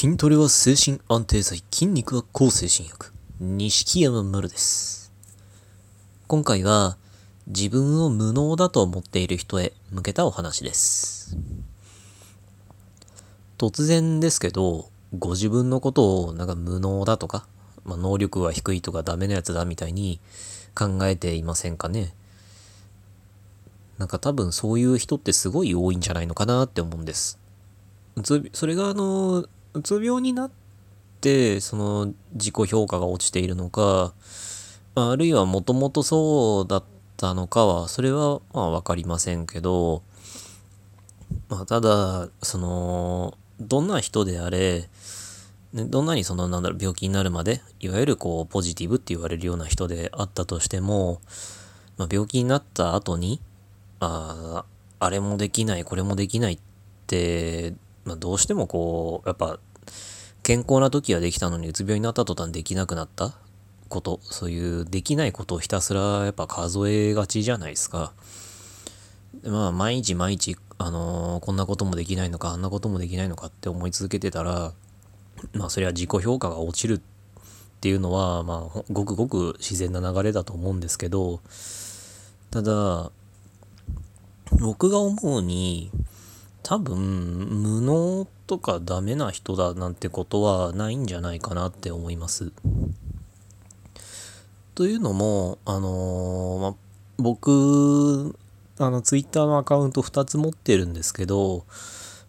筋トレは精神安定剤、筋肉は抗精神薬。錦山丸です。今回は自分を無能だと思っている人へ向けたお話です。突然ですけど、ご自分のことをなんか無能だとか、まあ、能力は低いとかダメなやつだみたいに考えていませんかね。なんか多分そういう人ってすごい多いんじゃないのかなって思うんです。それがあのうつ病になってその自己評価が落ちているのか、まあ、るいはもともとそうだったのかはそれはまあ分かりませんけど、まあ、ただそのどんな人であれ、どんなにそのなんだろう病気になるまでいわゆるこうポジティブって言われるような人であったとしても、まあ、病気になった後にああれもできないこれもできないってまあ、どうしてもこうやっぱ健康な時はできたのにうつ病になった途端できなくなったことそういうできないことをひたすらやっぱ数えがちじゃないですか。まあ毎日毎日、あのーこんなこともできないのかあんなこともできないのかって思い続けてたらまあそれは自己評価が落ちるっていうのはまあごくごく自然な流れだと思うんですけどただ僕が思うに多分無能とかダメな人だなんてことはないんじゃないかなって思います。というのもあのーま、僕あのツイッターのアカウント2つ持ってるんですけど、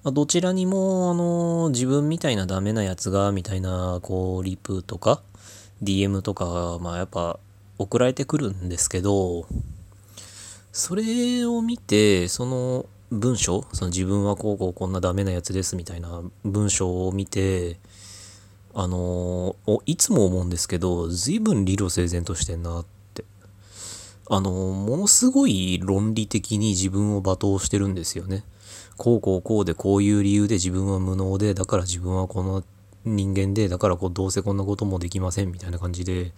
まどちらにもあの自分みたいなダメなやつがみたいなこうリプとか DM とかまあやっぱ送られてくるんですけどそれを見てその文章？その自分はこうこうこんなダメなやつですみたいな文章を見てあのいつも思うんですけど随分理路整然としてんなって。あのものすごい論理的に自分を罵倒してるんですよね。こうこうこうでこういう理由で自分は無能でだから自分はこの人間でだからこうどうせこんなこともできませんみたいな感じで。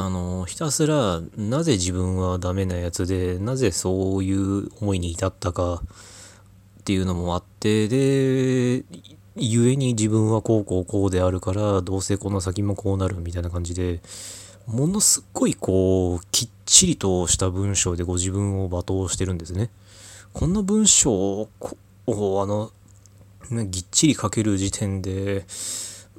あのひたすらなぜ自分はダメなやつでなぜそういう思いに至ったかっていうのもあってで故に自分はこうこうこうであるからどうせこの先もこうなるみたいな感じでものすっごいこうきっちりとした文章でご自分を罵倒してるんですね。こんな文章をあのぎっちり書ける時点で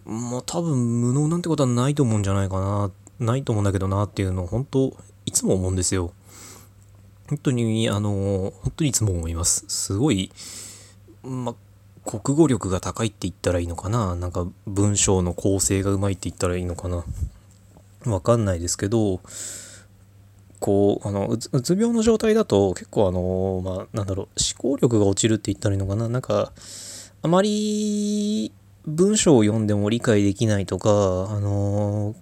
まあ多分無能なんてことはないと思うんじゃないかなっないと思うんだけどなっていうのを本当いつも思うんですよ。本当にあの本当にいつも思います。すごいま国語力が高いって言ったらいいのかななんか文章の構成がうまいって言ったらいいのかなわかんないですけどこうあのうつ病の状態だと結構あのまあなんだろう思考力が落ちるって言ったらいいのかななんかあまり文章を読んでも理解できないとかあの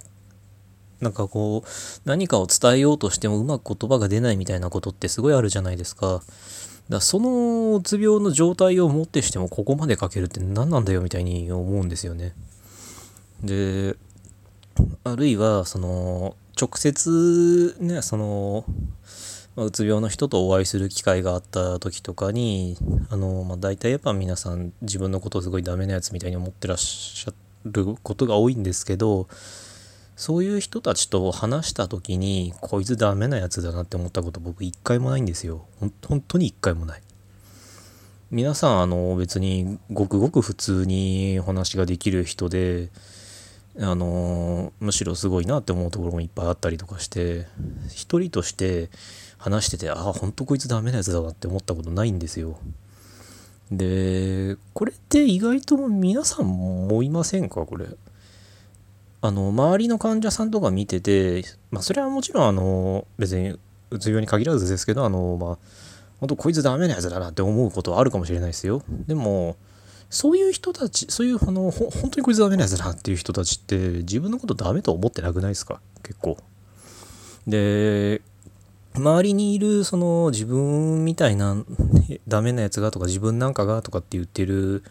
なんかこう何かを伝えようとしてもうまく言葉が出ないみたいなことってすごいあるじゃないですか。だそのうつ病の状態をもってしてもここまで書けるって何なんだよみたいに思うんですよね。であるいはその直接ねそのまうつ病の人とお会いする機会があった時とかにあの、まあ、大体やっぱ皆さん自分のことをすごいダメなやつみたいに思ってらっしゃることが多いんですけどそういう人たちと話した時にこいつダメなやつだなって思ったこと僕一回もないんですよ。本当に一回もない。皆さんあの別にごくごく普通にお話ができる人であのむしろすごいなって思うところもいっぱいあったりとかして一人として話しててああほんとこいつダメなやつだわって思ったことないんですよ。でこれって意外と皆さんも思いませんか？これ。あの周りの患者さんとか見ててまあそれはもちろんあの別にうつ病に限らずですけどあのまあ本当こいつダメなやつだなって思うことはあるかもしれないですよ。でもそういう人たちそういうあのほ本当にこいつダメなやつだなっていう人たちって自分のことダメと思ってなくないですか？結構。で周りにいるその自分みたいなダメなやつがとか自分なんかがとかって言ってる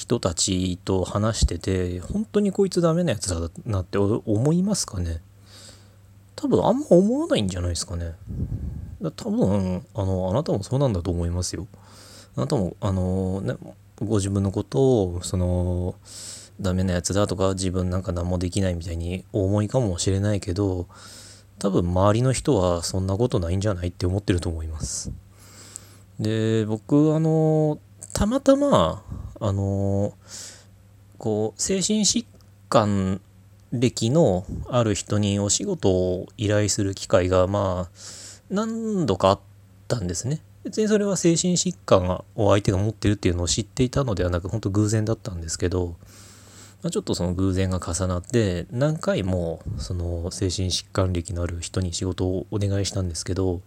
人たちと話してて本当にこいつダメなやつだなって思いますかね？多分あんま思わないんじゃないですかね。多分あのあなたもそうなんだと思いますよ。あなたもあのねご自分のことをそのダメなやつだとか自分なんか何もできないみたいにお思いかもしれないけど多分周りの人はそんなことないんじゃないって思ってると思います。で僕あのたまたまあのこう精神疾患歴のある人にお仕事を依頼する機会がまあ何度かあったんですね。別にそれは精神疾患を相手が持ってるっていうのを知っていたのではなく本当偶然だったんですけど、まあ、ちょっとその偶然が重なって何回もその精神疾患歴のある人に仕事をお願いしたんですけど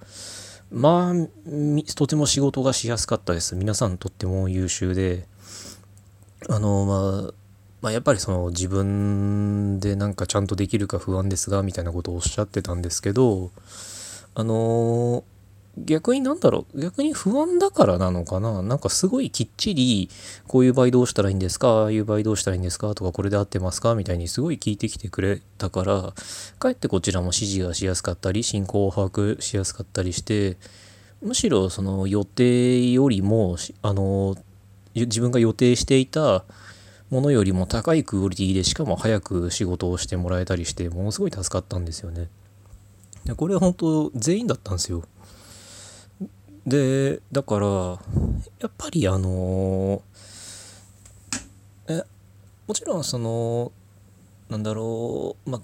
まあとても仕事がしやすかったです皆さんとっても優秀であのまあまあ、やっぱりその自分でなんかちゃんとできるか不安ですがみたいなことをおっしゃってたんですけどあの逆になんだろう逆に不安だからなのかな？なんかすごいきっちりこういう場合どうしたらいいんですか？ああいう場合どうしたらいいんですか？とかこれで合ってますか？みたいにすごい聞いてきてくれたからかえってこちらも指示がしやすかったり進行を把握しやすかったりしてむしろその予定よりもあの自分が予定していたものよりも高いクオリティでしかも早く仕事をしてもらえたりしてものすごい助かったんですよね。でこれは本当全員だったんですよ。でだからやっぱりあのえもちろんそのなんだろうまあ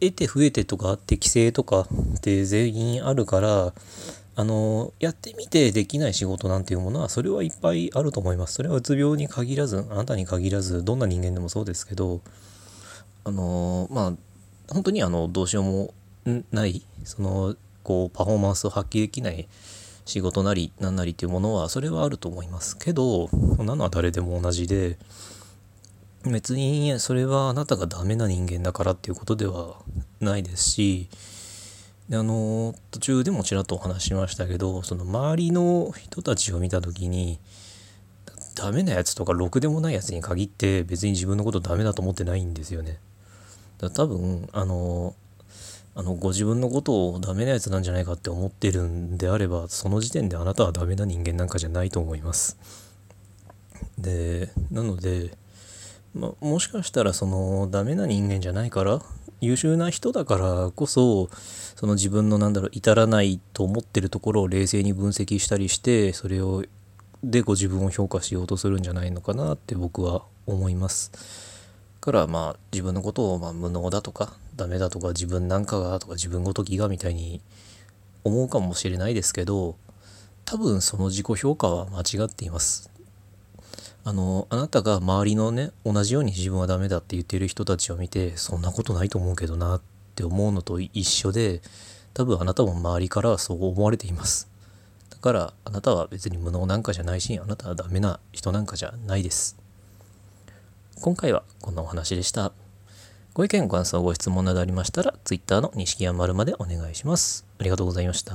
得て増えてとか適正とかって全員あるからあのやってみてできない仕事なんていうものはそれはいっぱいあると思います。それはうつ病に限らずあなたに限らずどんな人間でもそうですけどあのまあ本当にあのどうしようもないそのこうパフォーマンスを発揮できない仕事なり何なりっていうものはそれはあると思いますけどそんなのは誰でも同じで別にそれはあなたがダメな人間だからっていうことではないですしであの途中でもちらっとお話しましたけどその周りの人たちを見た時にダメなやつとかろくでもないやつに限って別に自分のことダメだと思ってないんですよね。だ多分あのあのご自分のことをダメなやつなんじゃないかって思ってるんであればその時点であなたはダメな人間なんかじゃないと思います。でなので、まもしかしたらそのダメな人間じゃないから優秀な人だからこそその自分のなんだろう至らないと思ってるところを冷静に分析したりしてそれをでご自分を評価しようとするんじゃないのかなって僕は思います。からまあ自分のことをま無能だとかダメだとか自分なんかがとか自分ごときがみたいに思うかもしれないですけど多分その自己評価は間違っています。あのあなたが周りのね同じように自分はダメだって言ってる人たちを見てそんなことないと思うけどなって思うのと一緒で多分あなたも周りからはそう思われています。だからあなたは別に無能なんかじゃないしあなたはダメな人なんかじゃないです。今回はこんなお話でした。ご意見ご感想ご質問などありましたら Twitter の錦山丸までお願いします。ありがとうございました。